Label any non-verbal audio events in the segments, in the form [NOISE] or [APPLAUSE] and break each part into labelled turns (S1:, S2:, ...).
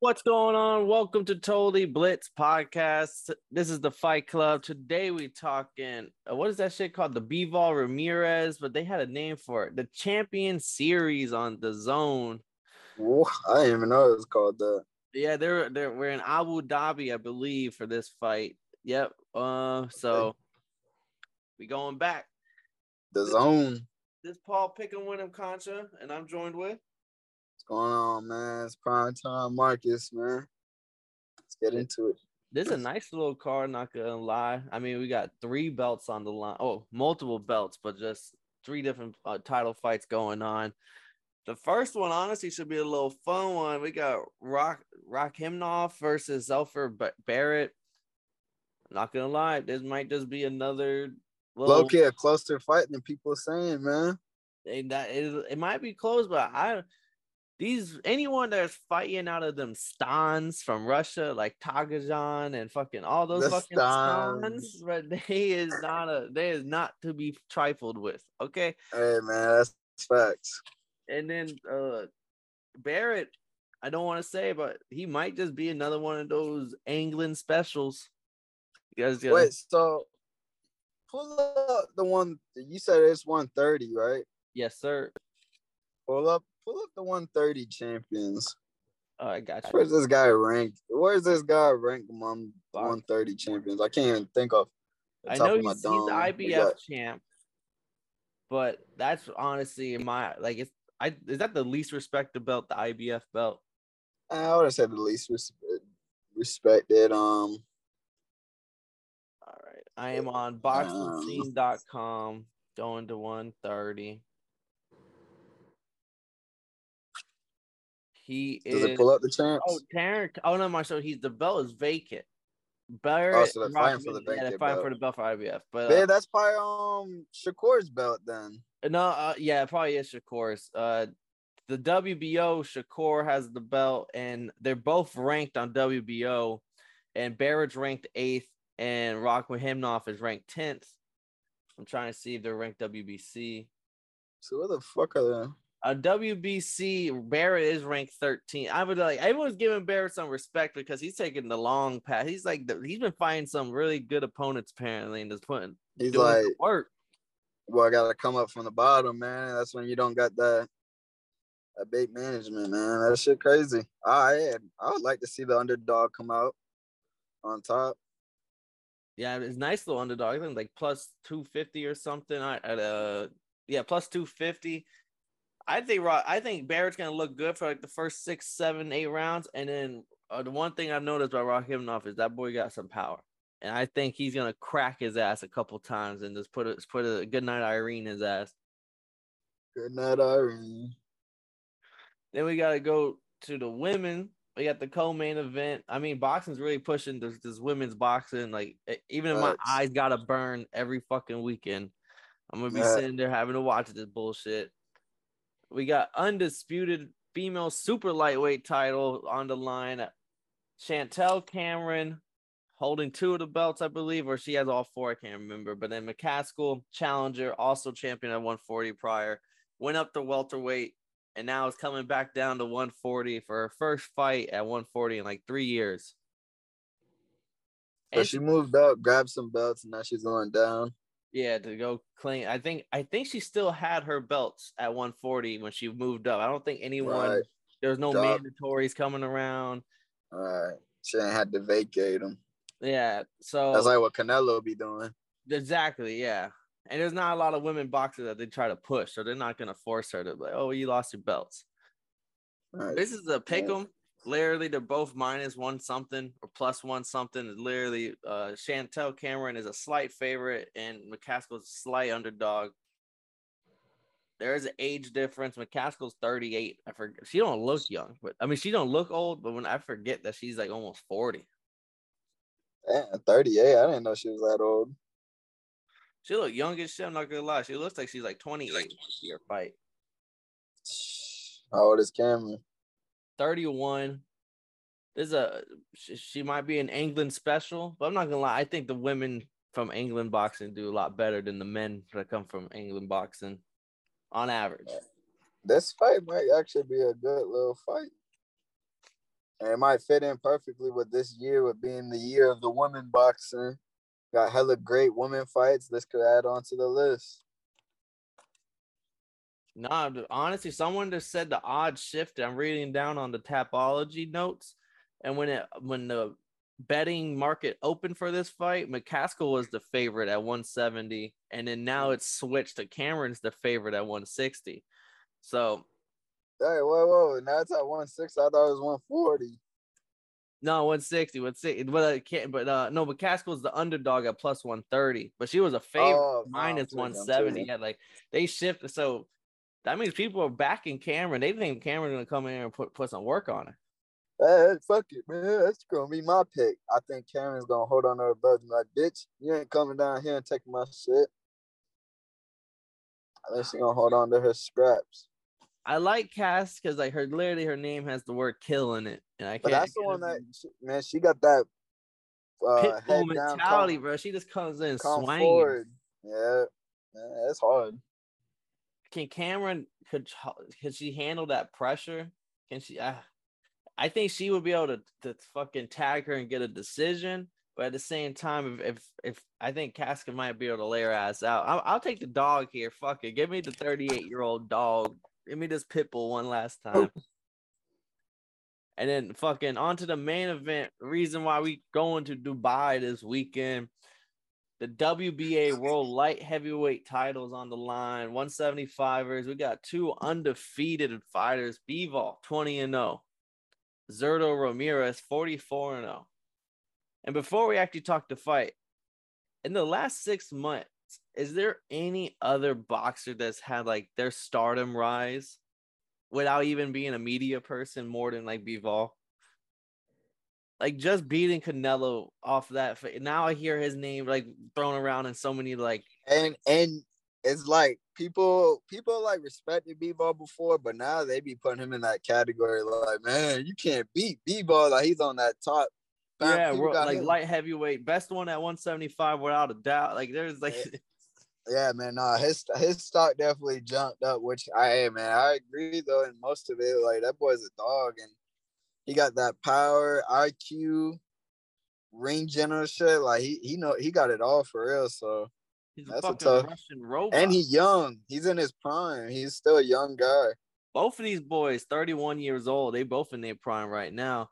S1: What's going on? Welcome to Totally Blitz podcast. This is the Fight Club. Today we talking. Uh, what is that shit called? The Bivol Ramirez, but they had a name for it. The Champion Series on DAZN.
S2: Whoa, I didn't even know it was called that.
S1: Yeah, they're they're we're in Abu Dhabi, I believe, for this fight. Yep. Uh, so we going back.
S2: DAZN.
S1: This Paul Pickham Winham Concha, and I'm joined with.
S2: Going on, man? It's prime time, Marcus, man. Let's get into it.
S1: This is a nice little card, not gonna lie. I mean, we got three belts on the line. Oh, multiple belts, but just three different uh, title fights going on. The first one, honestly, should be a little fun one. We got Rock Rock Rakhimov versus Zelfa Barrett. I'm not gonna lie, this might just be another
S2: little low a closer fight than people are saying, man.
S1: And that it, it might be close, but I these anyone that's fighting out of them stans from Russia, like Tagajan and fucking all those the fucking stans, stans, but [LAUGHS] they is not a they is not to be trifled with. Okay.
S2: Hey man, that's facts.
S1: And then uh Barrett, I don't want to say, but he might just be another one of those England specials.
S2: You guys Wait, so pull up the one you said it's 130, right?
S1: Yes, sir.
S2: Pull up pull up the 130 champions.
S1: Oh, I got you.
S2: Where's this guy ranked? Where's this guy ranked among 130 champions? I can't even think of.
S1: I know he's, he's the IBF got... champ, but that's honestly in my like it's I is that the least respected belt, the IBF belt?
S2: I would have said the least res- respected. Um,
S1: all right, I am on boxing.com going to 130. He
S2: Does
S1: is.
S2: it pull up the champs?
S1: Oh, Tarrant. Oh no, my so he's the belt is vacant. Barrett, oh, so they're fighting for the vacant yeah, they're fighting belt. for the belt for IBF. But
S2: yeah, uh, that's probably um Shakur's belt then.
S1: No, uh, yeah, probably is Shakur's. Uh, the WBO Shakur has the belt, and they're both ranked on WBO, and Barrett's ranked eighth, and Rakhimov is ranked tenth. I'm trying to see if they're ranked WBC.
S2: So what the fuck are they?
S1: A WBC Barrett is ranked 13. I would like everyone's giving Barrett some respect because he's taking the long path. He's like the, he's been fighting some really good opponents apparently and just putting
S2: he's like work. Well, I gotta come up from the bottom, man. That's when you don't got that big management, man. That shit crazy. I I would like to see the underdog come out on top.
S1: Yeah, it's nice little underdog. I think like plus 250 or something. I at uh yeah, plus 250 I think I think Barrett's gonna look good for like the first six, seven, eight rounds, and then uh, the one thing I've noticed about Rock Rakhimov is that boy got some power, and I think he's gonna crack his ass a couple times and just put a put a good night Irene his ass.
S2: Good night Irene.
S1: Then we gotta go to the women. We got the co-main event. I mean, boxing's really pushing this, this women's boxing. Like, even if my eyes gotta burn every fucking weekend, I'm gonna be sitting there having to watch this bullshit. We got undisputed female super lightweight title on the line. Chantelle Cameron holding two of the belts, I believe, or she has all four. I can't remember. But then McCaskill, challenger, also champion at 140 prior, went up to welterweight, and now is coming back down to 140 for her first fight at 140 in like three years.
S2: So and she moved up, grabbed some belts, and now she's going down.
S1: Yeah, to go clean. I think I think she still had her belts at 140 when she moved up. I don't think anyone right. there was no Drop. mandatories coming around.
S2: All right. She ain't had to vacate them.
S1: Yeah. So
S2: that's like what Canelo be doing.
S1: Exactly, yeah. And there's not a lot of women boxers that they try to push, so they're not gonna force her to like, oh, you lost your belts. Right. This is a pick 'em literally they're both minus one something or plus one something. Literally, uh, Chantelle Cameron is a slight favorite and McCaskill's a slight underdog. There is an age difference. McCaskill's 38. I forget she don't look young, but I mean she don't look old, but when I forget that she's like almost 40.
S2: Yeah, 38. I didn't know she was that old.
S1: She look young as shit. I'm not gonna lie. She looks like she's like 28 year fight.
S2: How old is Cameron?
S1: 31. There's a she might be an England special, but I'm not gonna lie. I think the women from England boxing do a lot better than the men that come from England boxing, on average.
S2: This fight might actually be a good little fight. And it might fit in perfectly with this year with being the year of the women boxing. Got hella great women fights. This could add on to the list.
S1: Nah, honestly, someone just said the odds shifted. I'm reading down on the Tapology notes, and when it when the betting market opened for this fight, McCaskill was the favorite at 170, and then now it's switched to Cameron's the favorite at 160. So,
S2: hey, whoa, whoa! Now it's at 160. I thought it was 140.
S1: No, 160, 160. But I can't. But uh, no, McCaskill's the underdog at plus 130. But she was a favorite oh, minus 170. Yeah, like they shifted. So that means people are backing Cameron. They think Cameron's gonna come in and put put some work on it.
S2: Hey, fuck it, man. That's gonna be my pick. I think Cameron's gonna hold on to her belt and like, bitch, you ain't coming down here and taking my shit. I think she's gonna hold on to her scraps.
S1: I like Cass because like her literally her name has the word kill in it, and I can't. But
S2: that's the one that she, man. She got that
S1: uh, pitbull mentality, down, bro. She just comes in swinging. Forward.
S2: Yeah, man, that's hard
S1: can Cameron could could she handle that pressure? Can she? Uh, I think she would be able to to fucking tag her and get a decision. But at the same time, if if, if I think Casca might be able to lay her ass out, I'll, I'll take the dog here. Fuck it, give me the thirty eight year old dog. Give me this pit bull one last time. And then fucking on to the main event. Reason why we going to Dubai this weekend the WBA World Light Heavyweight titles on the line. 175ers. We got two undefeated fighters. Bivol 20 and 0. Zurdo Ramirez 44 and 0. And before we actually talk to fight, in the last six months, is there any other boxer that's had like their stardom rise without even being a media person more than like Bivol? Like just beating Canelo off that. Now I hear his name like thrown around in so many like
S2: and and it's like people people like respected B-ball before, but now they be putting him in that category. Like, man, you can't beat B-ball. Like he's on that top.
S1: Yeah, like him. light heavyweight, best one at 175 without a doubt. Like there's like. [LAUGHS]
S2: Yeah, man. Nah, his his stock definitely jumped up. Which I, hey, man, I agree though. In most of it, like that boy's a dog, and he got that power, IQ, ring general shit. Like he he know he got it all for real. So
S1: he's that's a, a tough Russian robot.
S2: And he's young. He's in his prime. He's still a young guy.
S1: Both of these boys, 31 years old, they both in their prime right now.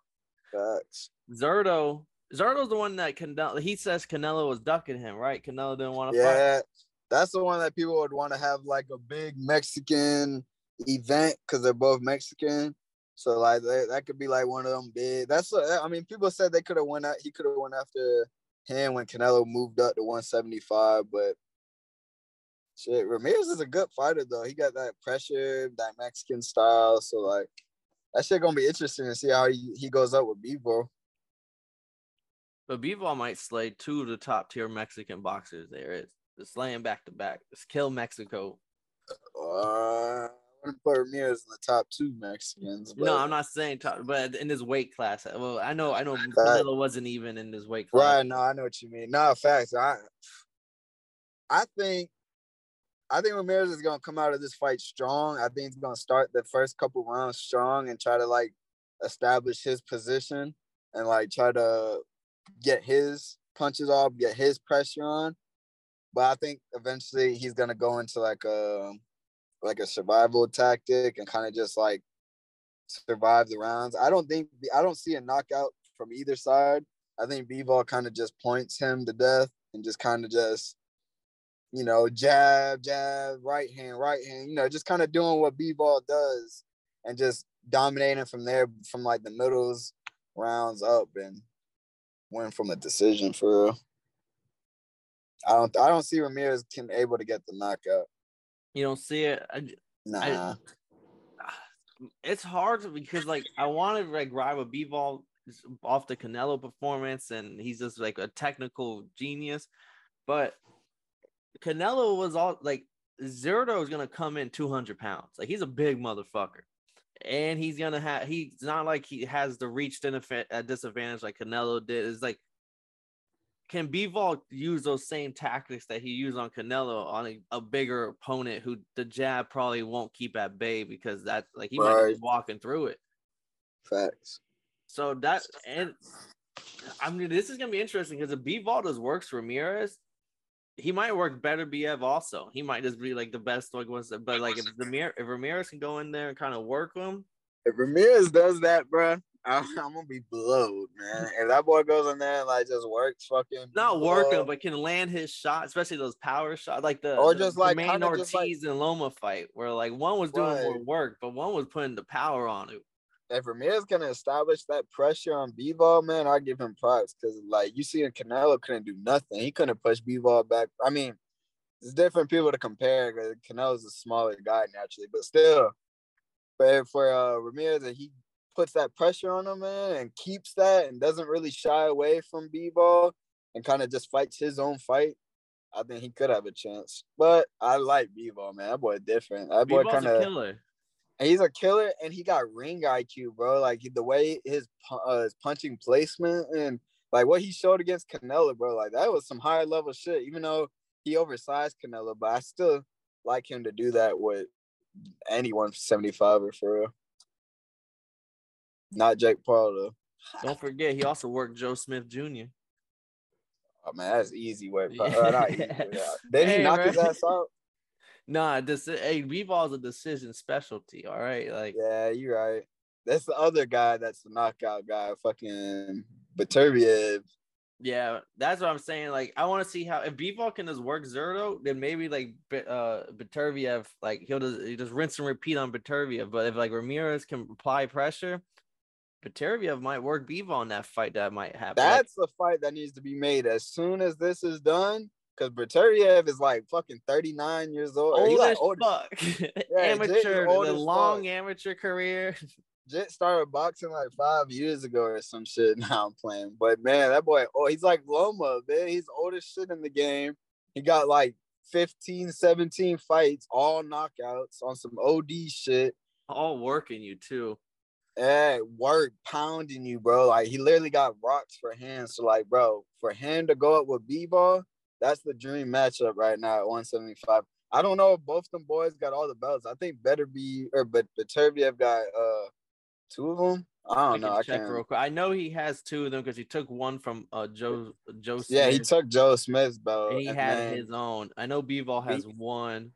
S2: Facts.
S1: Zurdo, Zurdo's the one that Canelo. He says Canelo was ducking him, right? Canelo didn't want to
S2: yeah, fight. that's the one that people would want to have like a big Mexican event because they're both Mexican. So like that, that could be like one of them big. That's a, I mean, people said they could have went out. He could have went after him when Canelo moved up to 175, but shit, Ramirez is a good fighter though. He got that pressure, that Mexican style. So like that shit gonna be interesting to see how he, he goes up with Bivol.
S1: But Bivol might slay two of the top tier Mexican boxers there is. Just slaying back to back. Just kill Mexico.
S2: Uh, put Ramirez in the top two Mexicans.
S1: But... No, I'm not saying top, but in this weight class. Uh, well, I know, I know, Canelo wasn't even in this weight
S2: class. Right? No, I know what you mean. No, facts. I, I think, I think Ramirez is gonna come out of this fight strong. I think he's gonna start the first couple rounds strong and try to like establish his position and like try to get his punches off, get his pressure on. But I think eventually he's gonna go into like a like a survival tactic and kind of just like survive the rounds. I don't think I don't see a knockout from either side. I think Bivol kind of just points him to death and just kind of just you know jab jab right hand right hand you know just kind of doing what Bivol does and just dominating from there from like the middles rounds up and win from a decision for real. I don't I don't see Ramirez can able to get the knockout.
S1: You don't see it. I,
S2: nah.
S1: I, [SIGHS] it's hard because like I want to like ride with Bivol off the Canelo performance, and he's just like a technical genius. But Canelo was all like Zurdo is gonna come in 200 pounds. Like he's a big motherfucker, and he's gonna have. He's not like he has the reach a disadvantage like Canelo did. It's like can Bivol use those same tactics that he used on Canelo on a, a, bigger opponent who the jab probably won't keep at bay because that like he right. might be walking through it.
S2: Facts.
S1: So that and I mean, this is gonna be interesting because if Bivol does works Ramirez, he might work Beterbiev also. He might just be like the best like ones, but like if Ramirez, if Ramirez can go in there and kind of work him.
S2: If Ramirez does that, bro, I'm, [LAUGHS] I'm, gonna be blowed, man. If that boy goes in there and like just works fucking
S1: not working, but can land his shot, especially those power shots, like the or just the, like main Ortiz like, and Loma fight, where like one was doing right. more work, but one was putting the power on it
S2: if Ramirez can establish that pressure on B-ball, man, I give him props because like you see, in Canelo couldn't do nothing. He couldn't push B-ball back. I mean, it's different people to compare because Canelo's a smaller guy naturally, but still, but for uh, Ramirez, he puts that pressure on him, man, and keeps that and doesn't really shy away from B-ball and kind of just fights his own fight. I think he could have a chance, but I like B-ball, man. That boy different. That boy kind of he's a killer, and he got ring IQ, bro. Like the way his uh, his punching placement and like what he showed against Canelo, bro. Like that was some high level shit. Even though he oversized Canelo, but I still like him to do that with anyone 75 or for real. Not Jake Paul though.
S1: Don't forget, he also worked Joe Smith Jr.
S2: Oh man, that's easy work. Yeah. Uh, easy. [LAUGHS] Did hey, he knock his ass out?
S1: Nah, this hey, Bivol is a decision specialty. All right, like
S2: yeah, you're right. That's the other guy. That's the knockout guy. Fucking Beterbiev.
S1: Yeah, that's what I'm saying. Like, I want to see how if Bivol can just work Zurdo, then maybe like uh like he'll just he just rinse and repeat on Beterbiev. But if like Ramirez can apply pressure, Beterbiev might work Bivol in that fight. That might happen.
S2: That's the fight that needs to be made as soon as this is done. Cause Beterbiev is like fucking 39 years old.
S1: Old
S2: like, [LAUGHS] [LAUGHS]
S1: old fuck. Yeah, amateur, the long fuck. amateur career. [LAUGHS]
S2: Jit started boxing like five years ago or some shit. Now I'm playing. But man, that boy, oh, he's like Loma, man. He's oldest shit in the game. He got like 15, 17 fights, all knockouts on some OD shit.
S1: All working you too.
S2: Yeah, work pounding you, bro. Like he literally got rocks for hands. So like, bro, for him to go up with B-ball, that's the dream matchup right now at 175. I don't know if both them boys got all the belts. I think better be or but Beterbiev got uh two of them. I don't I know. I check can't. real
S1: quick. I know he has two of them because he took one from uh Joe Joe.
S2: Smith, yeah, he took Joe Smith's belt.
S1: And he and had his own. I know Bivol has he, one.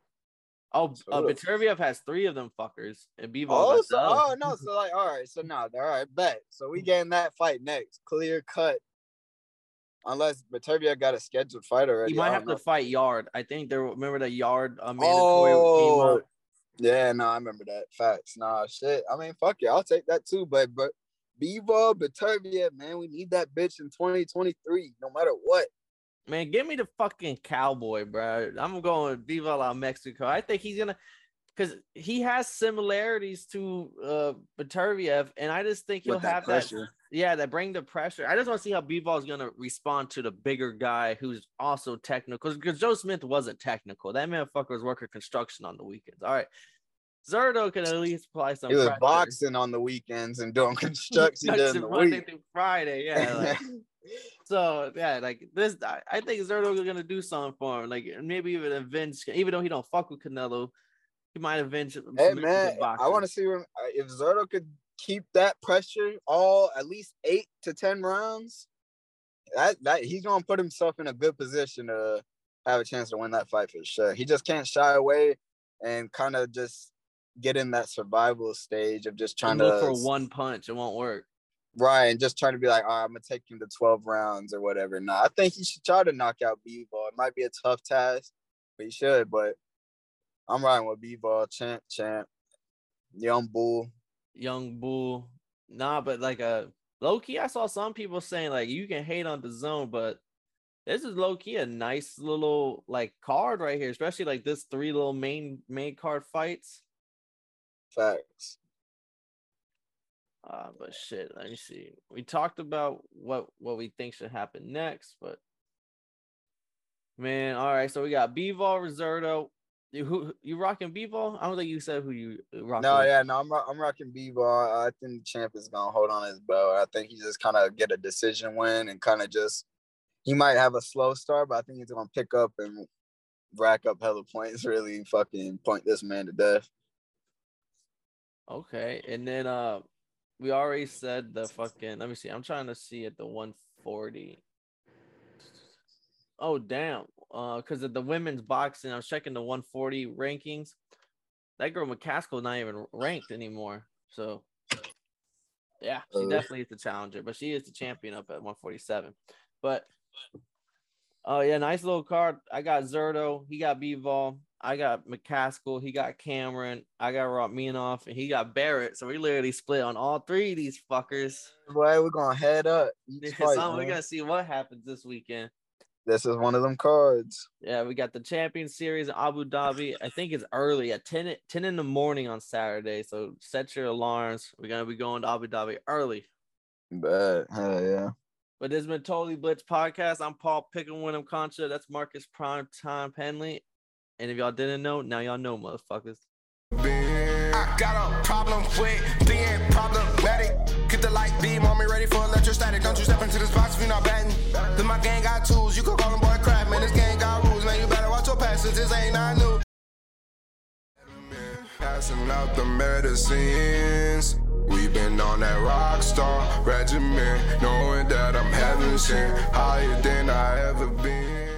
S1: Oh, uh, has three of them fuckers, and Bivol.
S2: Oh, so, oh no, so like, all right, so now, they're all right, bet. So we getting that fight next, clear cut. Unless Beterbiev got a scheduled fight already.
S1: He might have know. to fight Yarde. I think there. Remember the Yarde uh, mandatory oh, came up.
S2: Yeah, no, I remember that. Facts. Nah, shit. I mean, fuck yeah, I'll take that too. But but Bivol, Beterbiev, man, we need that bitch in 2023, no matter what.
S1: Man, give me the fucking cowboy, bro. I'm going Bivol out Mexico. I think he's gonna because he has similarities to uh Beterbiev, and I just think he'll that have pressure. that yeah, that bring the pressure. I just want to see how Bivol is gonna respond to the bigger guy who's also technical. Because Joe Smith wasn't technical. That motherfucker was working construction on the weekends. All right. Zurdo can at least apply some.
S2: He was pressure. boxing on the weekends and doing [LAUGHS] construction during the Monday week. through
S1: Friday. Yeah. Like, [LAUGHS] so yeah, like this, I, I think Zurdo is gonna do something for him. Like maybe even avenge, even though he don't fuck with Canelo, he might avenge.
S2: Hey man, I want to see him uh, if Zurdo could keep that pressure all at least eight to ten rounds, that that he's gonna put himself in a good position to have a chance to win that fight for sure. He just can't shy away and kind of just get in that survival stage of just trying
S1: to for one punch. It won't work.
S2: Right, and just trying to be like, oh, I'm gonna take him to 12 rounds or whatever. No, I think he should try to knock out B-ball. It might be a tough task, but he should. But I'm riding with B-ball, champ, champ, young bull
S1: young bull. Nah, but like a uh, low key, I saw some people saying like you can hate on DAZN, but this is low key a nice little like card right here, especially like this three little main main card fights.
S2: Facts.
S1: Uh, but shit, let me see. We talked about what what we think should happen next, but man, all right. So we got Bivol Reserdo you who you rocking B-ball? I don't think you said who you
S2: rocking. No, yeah, no, I'm I'm rocking B-ball. I think the champ is gonna hold on his belt. I think he just kind of get a decision win and kind of just he might have a slow start, but I think he's gonna pick up and rack up hella points, [LAUGHS] really fucking point this man to death.
S1: Okay, and then uh, we already said the fucking. Let me see. I'm trying to see at the 140. Oh damn! Uh, because of the women's boxing, I was checking the 140 rankings. That girl McCaskill not even ranked anymore. So, yeah, she uh, definitely is the challenger, but she is the champion up at 147. But, oh yeah, nice little card. I got Zurdo. He got Bivol. I got McCaskill, he got Cameron, I got Rakhmonov, and he got Barrett. So we literally split on all three of these fuckers.
S2: Boy, we're gonna head up. [LAUGHS]
S1: Fight, so we're gonna see what happens this weekend.
S2: This is one of them cards.
S1: Yeah, we got the Champion Series in Abu Dhabi. I think it's early at 10, 10 in the morning on Saturday. So set your alarms. We're gonna be going to Abu Dhabi early.
S2: Bet. Hell yeah.
S1: But this has been Totally Blitz Podcast. I'm Paul Picking Winham Concha. That's Marcus Prime Time Penley. And if y'all didn't know, now y'all know, motherfuckers. I got a problem with being problematic. Get the light beam on me ready for electrostatic. Don't you step into this box if you're not batting. Then my gang got tools. You call them boy crap, man. This gang got rules, man. You better watch your passes. This ain't not new. Passing out the medicines. We've been on that rock star regimen, knowing that I'm heaven sent, higher than I ever been.